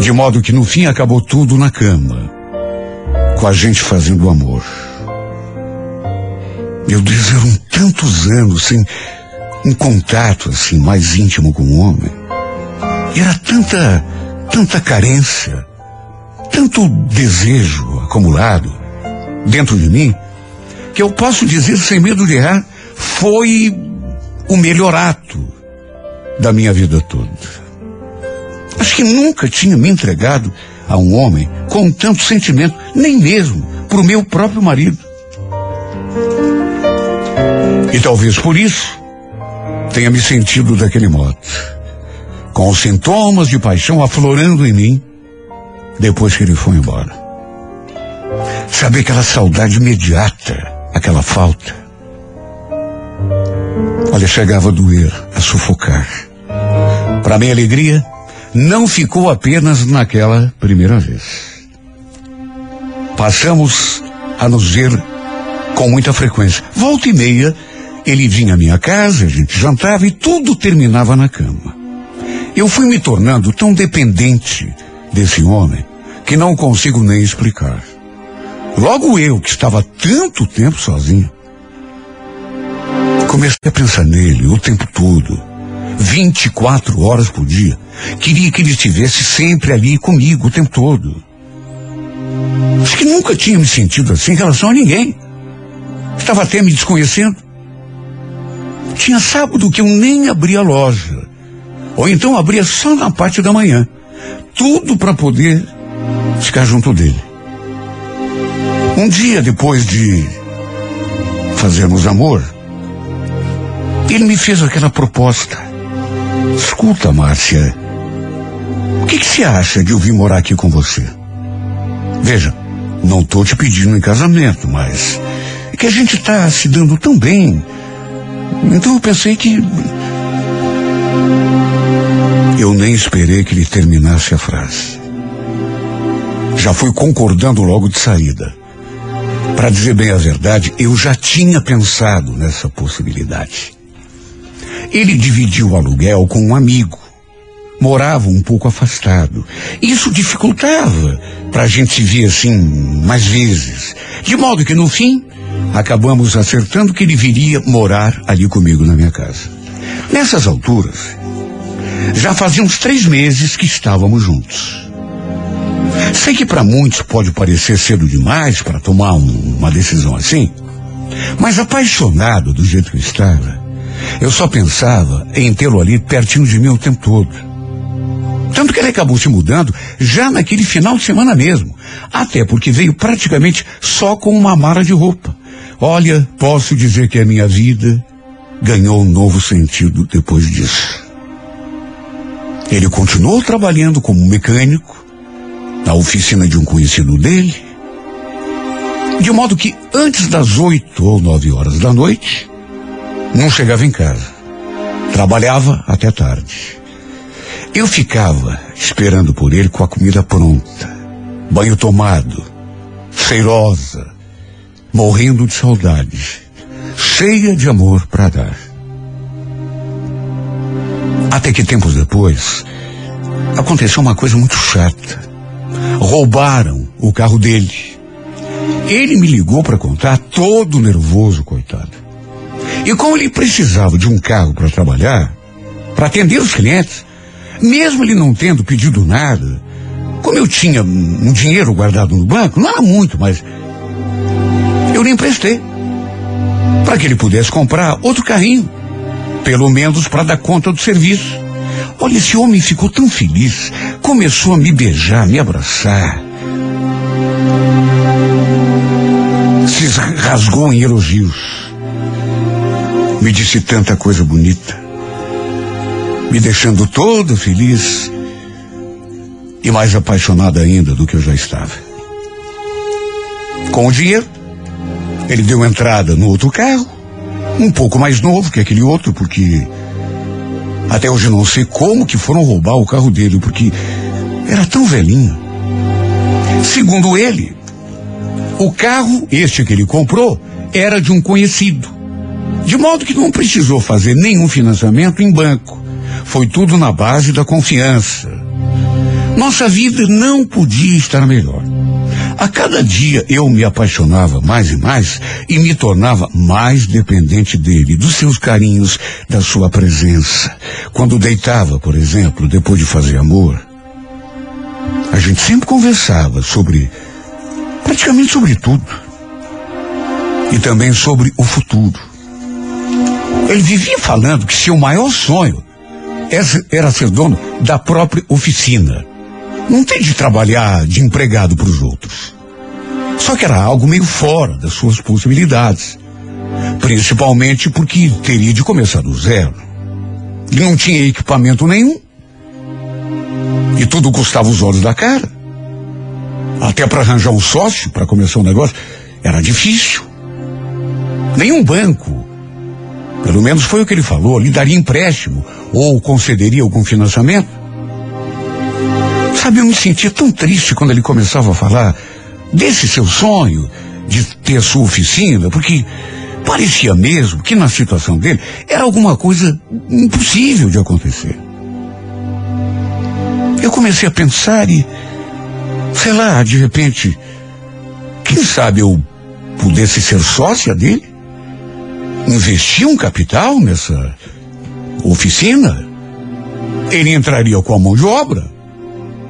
de modo que no fim acabou tudo na cama, com a gente fazendo amor. Meu Deus, eram tantos anos sem um contato assim mais íntimo com o homem. Era tanta, tanta carência, tanto desejo acumulado dentro de mim, que eu posso dizer sem medo de errar, foi o melhor ato da minha vida toda. Acho que nunca tinha me entregado a um homem com tanto sentimento, nem mesmo para o meu próprio marido. E talvez por isso tenha me sentido daquele modo, com os sintomas de paixão aflorando em mim depois que ele foi embora. Sabe aquela saudade imediata, aquela falta? Olha, chegava a doer, a sufocar. Para minha alegria, não ficou apenas naquela primeira vez. Passamos a nos ver com muita frequência. Volta e meia, ele vinha à minha casa, a gente jantava e tudo terminava na cama. Eu fui me tornando tão dependente desse homem que não consigo nem explicar. Logo eu, que estava tanto tempo sozinho, comecei a pensar nele o tempo todo, 24 horas por dia. Queria que ele estivesse sempre ali comigo o tempo todo. Acho que nunca tinha me sentido assim em relação a ninguém. Estava até me desconhecendo. Tinha sábado que eu nem abria a loja. Ou então abria só na parte da manhã. Tudo para poder ficar junto dele. Um dia depois de fazermos amor, ele me fez aquela proposta. Escuta, Márcia, o que, que você acha de eu vir morar aqui com você? Veja, não estou te pedindo em casamento, mas é que a gente está se dando tão bem. Então eu pensei que. Eu nem esperei que ele terminasse a frase. Já fui concordando logo de saída. Para dizer bem a verdade, eu já tinha pensado nessa possibilidade. Ele dividiu o aluguel com um amigo. Morava um pouco afastado. Isso dificultava para a gente se ver assim mais vezes. De modo que no fim, acabamos acertando que ele viria morar ali comigo na minha casa. Nessas alturas, já fazia uns três meses que estávamos juntos. Sei que para muitos pode parecer cedo demais para tomar um- uma decisão assim, mas apaixonado do jeito que eu estava, eu só pensava em tê-lo ali pertinho de mim o tempo todo. Tanto que ele acabou se mudando já naquele final de semana mesmo. Até porque veio praticamente só com uma mala de roupa. Olha, posso dizer que a minha vida ganhou um novo sentido depois disso. Ele continuou trabalhando como mecânico na oficina de um conhecido dele. De modo que antes das oito ou nove horas da noite, não chegava em casa. Trabalhava até tarde. Eu ficava esperando por ele com a comida pronta, banho tomado, cheirosa, morrendo de saudade, cheia de amor para dar. Até que tempos depois, aconteceu uma coisa muito chata. Roubaram o carro dele. Ele me ligou para contar, todo nervoso, coitado. E como ele precisava de um carro para trabalhar, para atender os clientes, mesmo ele não tendo pedido nada, como eu tinha um dinheiro guardado no banco, não era muito, mas eu lhe emprestei para que ele pudesse comprar outro carrinho, pelo menos para dar conta do serviço. Olha, esse homem ficou tão feliz, começou a me beijar, me abraçar. Se rasgou em elogios. Me disse tanta coisa bonita, me deixando todo feliz e mais apaixonado ainda do que eu já estava. Com o dinheiro, ele deu entrada no outro carro, um pouco mais novo que aquele outro, porque até hoje não sei como que foram roubar o carro dele, porque era tão velhinho. Segundo ele, o carro, este que ele comprou, era de um conhecido. De modo que não precisou fazer nenhum financiamento em banco. Foi tudo na base da confiança. Nossa vida não podia estar melhor. A cada dia eu me apaixonava mais e mais e me tornava mais dependente dele, dos seus carinhos, da sua presença. Quando deitava, por exemplo, depois de fazer amor, a gente sempre conversava sobre, praticamente sobre tudo. E também sobre o futuro. Ele vivia falando que seu maior sonho era- era ser dono da própria oficina. Não tem de trabalhar de empregado para os outros. Só que era algo meio fora das suas possibilidades. Principalmente porque teria de começar do zero. E não tinha equipamento nenhum. E tudo custava os olhos da cara. Até para arranjar um sócio para começar o negócio era difícil. Nenhum banco, pelo menos foi o que ele falou, lhe daria empréstimo ou concederia algum financiamento. Sabe, eu me sentia tão triste quando ele começava a falar desse seu sonho de ter sua oficina, porque parecia mesmo que na situação dele era alguma coisa impossível de acontecer. Eu comecei a pensar e, sei lá, de repente, quem sabe eu pudesse ser sócia dele? Investir um capital nessa oficina? Ele entraria com a mão de obra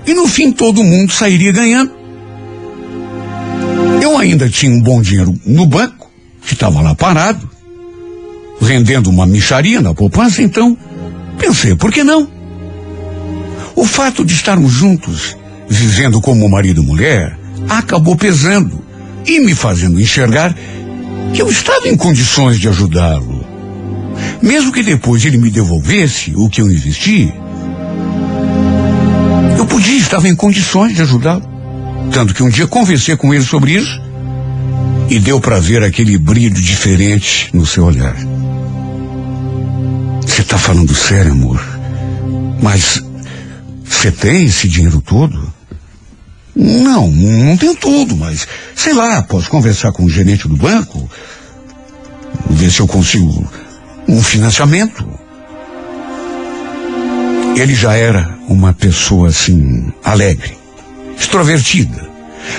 e no fim todo mundo sairia ganhando. Eu ainda tinha um bom dinheiro no banco, que estava lá parado, rendendo uma micharia na poupança, então pensei, por que não? O fato de estarmos juntos, vivendo como marido e mulher, acabou pesando e me fazendo enxergar que eu estava em condições de ajudá-lo. Mesmo que depois ele me devolvesse o que eu investi, eu podia, estava em condições de ajudá-lo. Tanto que um dia conversei com ele sobre isso e deu para ver aquele brilho diferente no seu olhar. Você está falando sério, amor? Mas você tem esse dinheiro todo? Não, não tenho tudo, mas sei lá, posso conversar com o gerente do banco, ver se eu consigo um financiamento. Ele já era uma pessoa assim, alegre, extrovertida.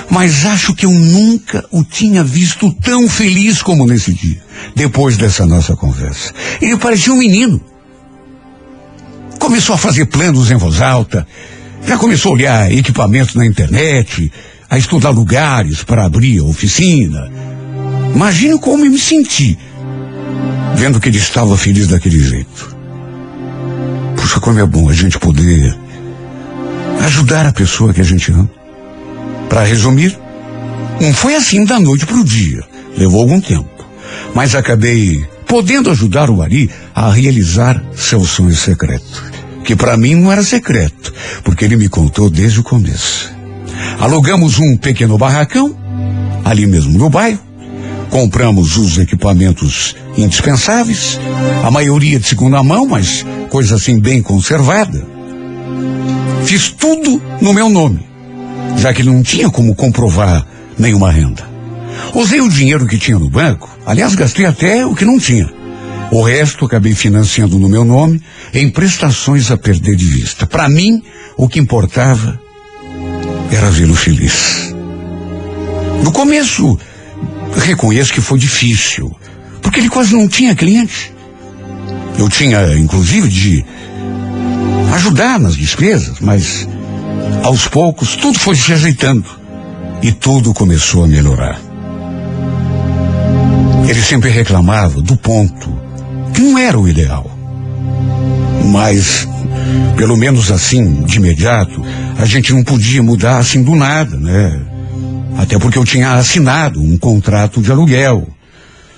Mas acho que eu nunca o tinha visto tão feliz como nesse dia, depois dessa nossa conversa. Ele parecia um menino. Começou a fazer planos em voz alta, já começou a olhar equipamentos na internet, a estudar lugares para abrir a oficina. Imagine como eu me senti, vendo que ele estava feliz daquele jeito. Puxa, como é bom a gente poder ajudar a pessoa que a gente ama. Para resumir, não foi assim da noite para o dia. Levou algum tempo. Mas acabei podendo ajudar o Ari a realizar seu sonho secreto. Que para mim não era secreto, porque ele me contou desde o começo. Alugamos um pequeno barracão, ali mesmo no bairro. Compramos os equipamentos indispensáveis, a maioria de segunda mão, mas coisa assim bem conservada. Fiz tudo no meu nome, já que não tinha como comprovar nenhuma renda. Usei o dinheiro que tinha no banco, aliás, gastei até o que não tinha. O resto acabei financiando no meu nome em prestações a perder de vista. Para mim, o que importava era vê-lo feliz. No começo, reconheço que foi difícil, porque ele quase não tinha cliente. Eu tinha, inclusive, de ajudar nas despesas, mas aos poucos tudo foi se ajeitando e tudo começou a melhorar. Ele sempre reclamava do ponto, não era o ideal. Mas, pelo menos assim, de imediato, a gente não podia mudar assim do nada, né? Até porque eu tinha assinado um contrato de aluguel.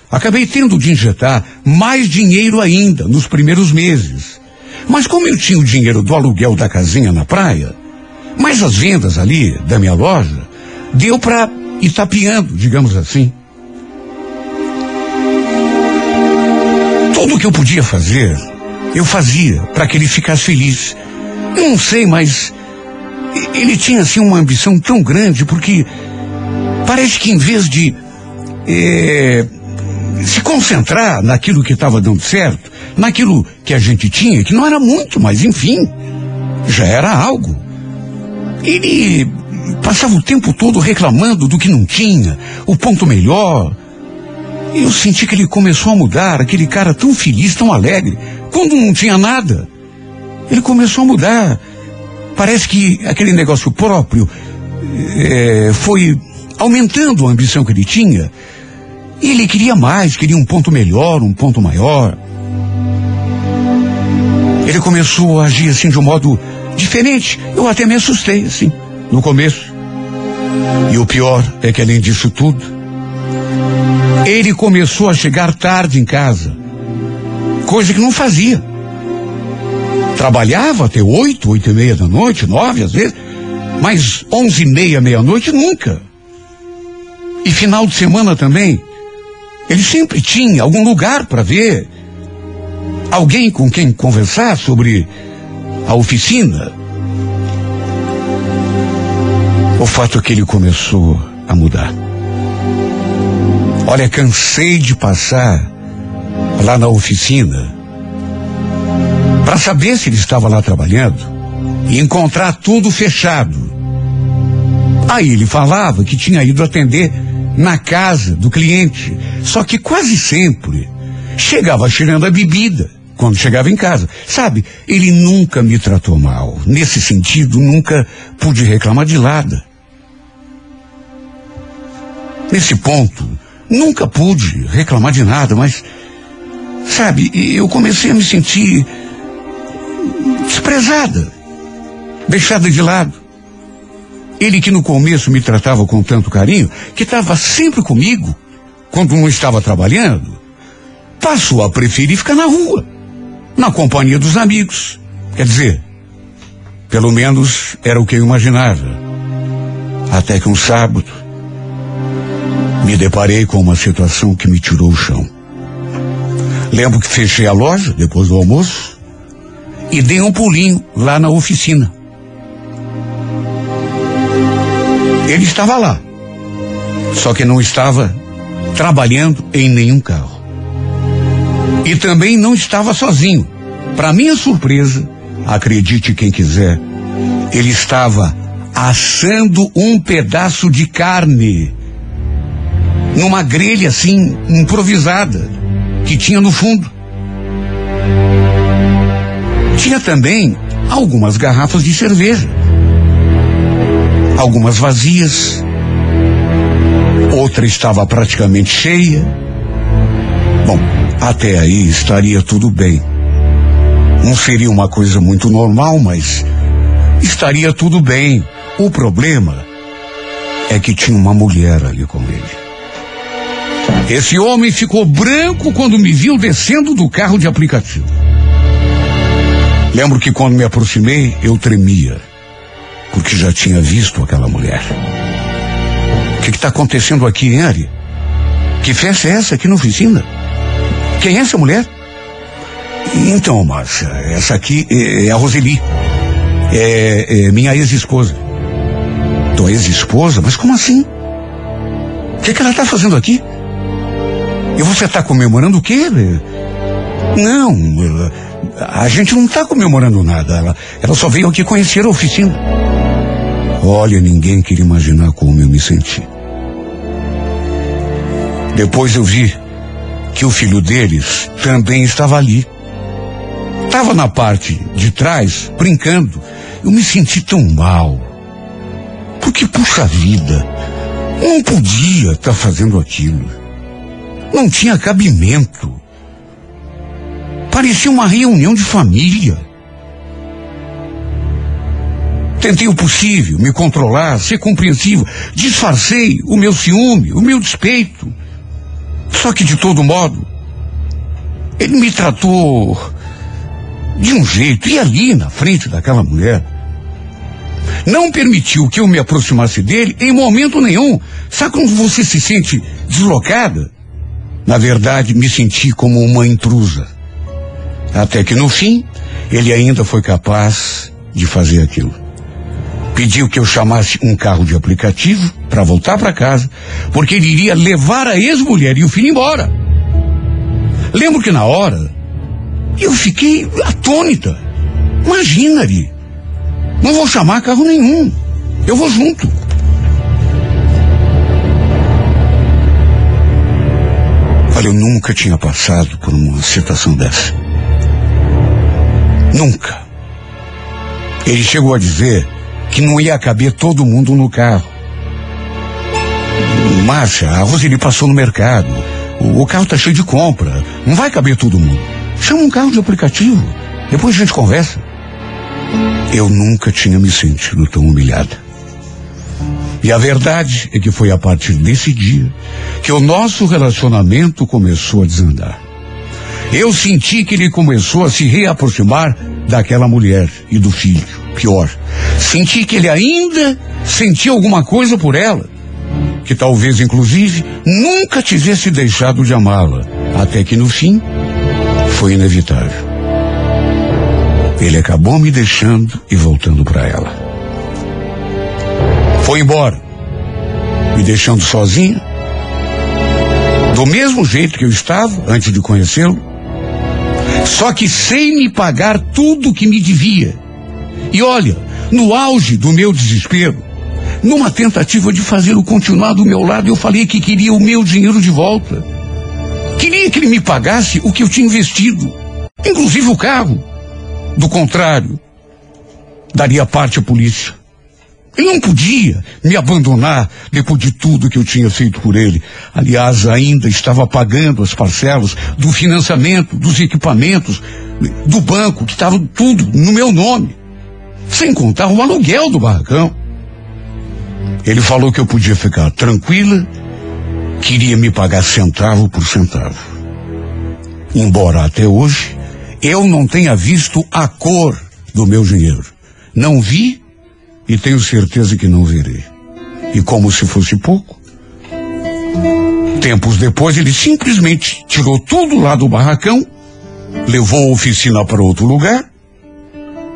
Acabei tendo de injetar mais dinheiro ainda nos primeiros meses. Mas como eu tinha o dinheiro do aluguel da casinha na praia, mais as vendas ali da minha loja, deu para ir tapeando, digamos assim. Tudo o que eu podia fazer, eu fazia para que ele ficasse feliz. Não sei, mas ele tinha assim uma ambição tão grande porque parece que em vez de eh, se concentrar naquilo que estava dando certo, naquilo que a gente tinha, que não era muito, mas enfim, já era algo. Ele passava o tempo todo reclamando do que não tinha, o ponto melhor. E eu senti que ele começou a mudar, aquele cara tão feliz, tão alegre, quando não tinha nada. Ele começou a mudar. Parece que aquele negócio próprio eh, foi aumentando a ambição que ele tinha. E ele queria mais, queria um ponto melhor, um ponto maior. Ele começou a agir assim de um modo diferente. Eu até me assustei, assim, no começo. E o pior é que além disso tudo, ele começou a chegar tarde em casa. Coisa que não fazia. Trabalhava até oito, oito e meia da noite, nove às vezes, mas onze e meia, meia-noite nunca. E final de semana também. Ele sempre tinha algum lugar para ver. Alguém com quem conversar sobre a oficina. O fato é que ele começou a mudar. Olha, cansei de passar lá na oficina para saber se ele estava lá trabalhando e encontrar tudo fechado. Aí ele falava que tinha ido atender na casa do cliente, só que quase sempre chegava cheirando a bebida quando chegava em casa. Sabe, ele nunca me tratou mal. Nesse sentido, nunca pude reclamar de nada. Nesse ponto, nunca pude reclamar de nada, mas, sabe, eu comecei a me sentir desprezada, deixada de lado. Ele que no começo me tratava com tanto carinho, que estava sempre comigo, quando não estava trabalhando, passou a preferir ficar na rua, na companhia dos amigos. Quer dizer, pelo menos era o que eu imaginava. Até que um sábado, me deparei com uma situação que me tirou o chão. Lembro que fechei a loja depois do almoço e dei um pulinho lá na oficina. Ele estava lá, só que não estava trabalhando em nenhum carro. E também não estava sozinho. Para minha surpresa, acredite quem quiser, ele estava assando um pedaço de carne numa grelha assim improvisada que tinha no fundo. Tinha também algumas garrafas de cerveja. Algumas vazias. Outra estava praticamente cheia. Bom, até aí estaria tudo bem. Não seria uma coisa muito normal, mas estaria tudo bem. O problema é que tinha uma mulher ali com ele. Esse homem ficou branco quando me viu descendo do carro de aplicativo. Lembro que quando me aproximei, eu tremia, porque já tinha visto aquela mulher. O que está acontecendo aqui, hein, Ari? Que festa é essa aqui na oficina? Quem é essa mulher? Então, Márcia, essa aqui é, é a Roseli. É, é minha ex-esposa. Tua ex-esposa? Mas como assim? O que, que ela está fazendo aqui? E você está comemorando o quê? Não, a gente não está comemorando nada. Ela, ela só veio aqui conhecer a oficina. Olha, ninguém queria imaginar como eu me senti. Depois eu vi que o filho deles também estava ali. Estava na parte de trás, brincando. Eu me senti tão mal. Porque, puxa vida, não podia estar fazendo aquilo. Não tinha cabimento. Parecia uma reunião de família. Tentei o possível, me controlar, ser compreensivo. Disfarcei o meu ciúme, o meu despeito. Só que de todo modo, ele me tratou de um jeito, e ali na frente daquela mulher, não permitiu que eu me aproximasse dele em momento nenhum. Sabe quando você se sente deslocada? Na verdade, me senti como uma intrusa. Até que no fim, ele ainda foi capaz de fazer aquilo. Pediu que eu chamasse um carro de aplicativo para voltar para casa, porque ele iria levar a ex-mulher e o filho embora. Lembro que na hora eu fiquei atônita. Imagina ali. Não vou chamar carro nenhum. Eu vou junto. Olha, eu nunca tinha passado por uma situação dessa. Nunca. Ele chegou a dizer que não ia caber todo mundo no carro. Márcia, a Roseli passou no mercado. O, o carro tá cheio de compra. Não vai caber todo mundo. Chama um carro de aplicativo. Depois a gente conversa. Eu nunca tinha me sentido tão humilhada. E a verdade é que foi a partir desse dia que o nosso relacionamento começou a desandar. Eu senti que ele começou a se reaproximar daquela mulher e do filho. Pior, senti que ele ainda sentia alguma coisa por ela. Que talvez, inclusive, nunca tivesse deixado de amá-la. Até que no fim, foi inevitável. Ele acabou me deixando e voltando para ela. Foi embora, me deixando sozinha, do mesmo jeito que eu estava antes de conhecê-lo, só que sem me pagar tudo que me devia E olha, no auge do meu desespero, numa tentativa de fazê-lo continuar do meu lado, eu falei que queria o meu dinheiro de volta. Queria que ele me pagasse o que eu tinha investido, inclusive o carro. Do contrário, daria parte à polícia. Ele não podia me abandonar depois de tudo que eu tinha feito por ele. Aliás, ainda estava pagando as parcelas do financiamento, dos equipamentos, do banco, que estava tudo no meu nome. Sem contar o aluguel do barracão. Ele falou que eu podia ficar tranquila, queria me pagar centavo por centavo. Embora até hoje eu não tenha visto a cor do meu dinheiro. Não vi e tenho certeza que não verei. E como se fosse pouco, tempos depois ele simplesmente tirou tudo lá do barracão, levou a oficina para outro lugar,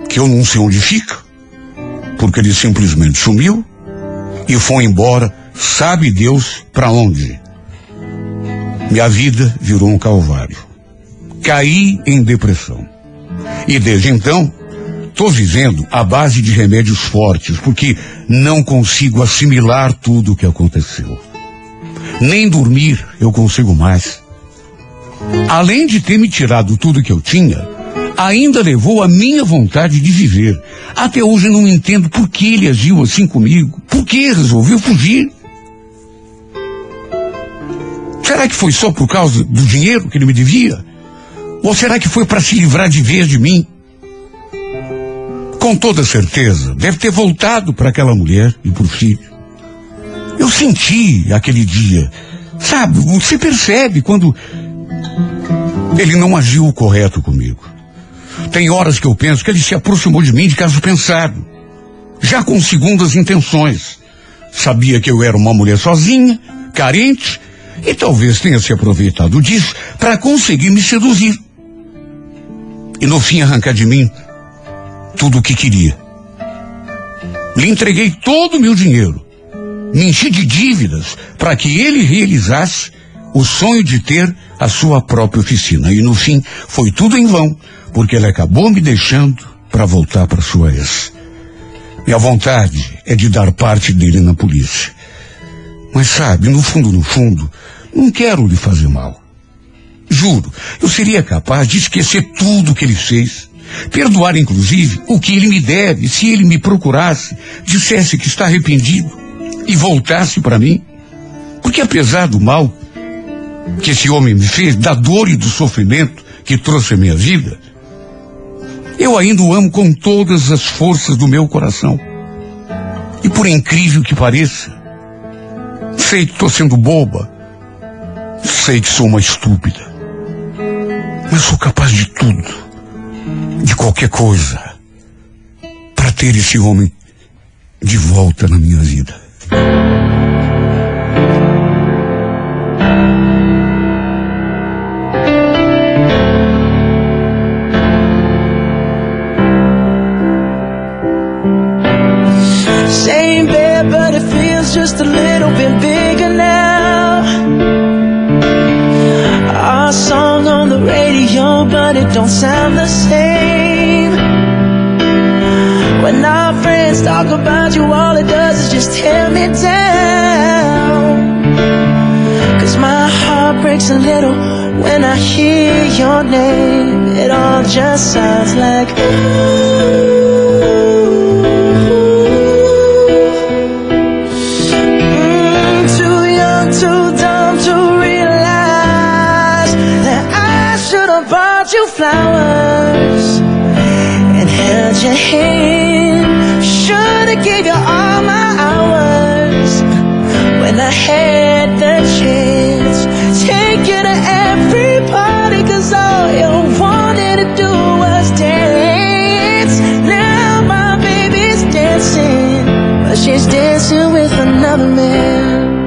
que eu não sei onde fica, porque ele simplesmente sumiu e foi embora, sabe Deus para onde. Minha vida virou um calvário. Caí em depressão. E desde então, estou vivendo à base de remédios fortes, porque não consigo assimilar tudo o que aconteceu. Nem dormir eu consigo mais. Além de ter me tirado tudo que eu tinha, ainda levou a minha vontade de viver. Até hoje não entendo por que ele agiu assim comigo. Por que resolveu fugir? Será que foi só por causa do dinheiro que ele me devia? Ou será que foi para se livrar de vez de mim? Com toda certeza, deve ter voltado para aquela mulher e por filho. Eu senti aquele dia. Sabe, você percebe quando ele não agiu o correto comigo. Tem horas que eu penso que ele se aproximou de mim de caso pensado, já com segundas intenções. Sabia que eu era uma mulher sozinha, carente, e talvez tenha se aproveitado disso para conseguir me seduzir. E no fim arrancar de mim tudo o que queria. Lhe entreguei todo o meu dinheiro. Me enchi de dívidas para que ele realizasse o sonho de ter a sua própria oficina. E no fim foi tudo em vão, porque ele acabou me deixando para voltar para sua ex. Minha vontade é de dar parte dele na polícia. Mas sabe, no fundo, no fundo, não quero lhe fazer mal. Juro, eu seria capaz de esquecer tudo que ele fez. Perdoar, inclusive, o que ele me deve se ele me procurasse, dissesse que está arrependido e voltasse para mim. Porque apesar do mal que esse homem me fez, da dor e do sofrimento que trouxe à minha vida, eu ainda o amo com todas as forças do meu coração. E por incrível que pareça, sei que estou sendo boba, sei que sou uma estúpida, mas sou capaz de tudo, de qualquer coisa, para ter esse homem de volta na minha vida. But just a little bit bigger now. Our song on the radio, it don't sound the same. When our friends talk about you, all it does is just tear me down. Cause my heart breaks a little when I hear your name. It all just sounds like ooh. She's dancing with another man.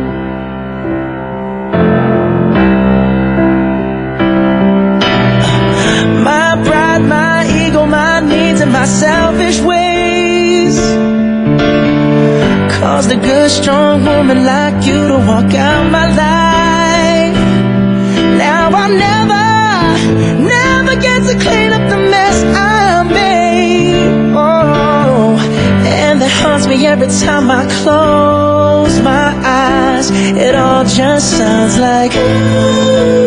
My pride, my ego, my needs, and my selfish ways caused a good, strong woman like you to walk out my every time I close my eyes. It all just sounds like ooh.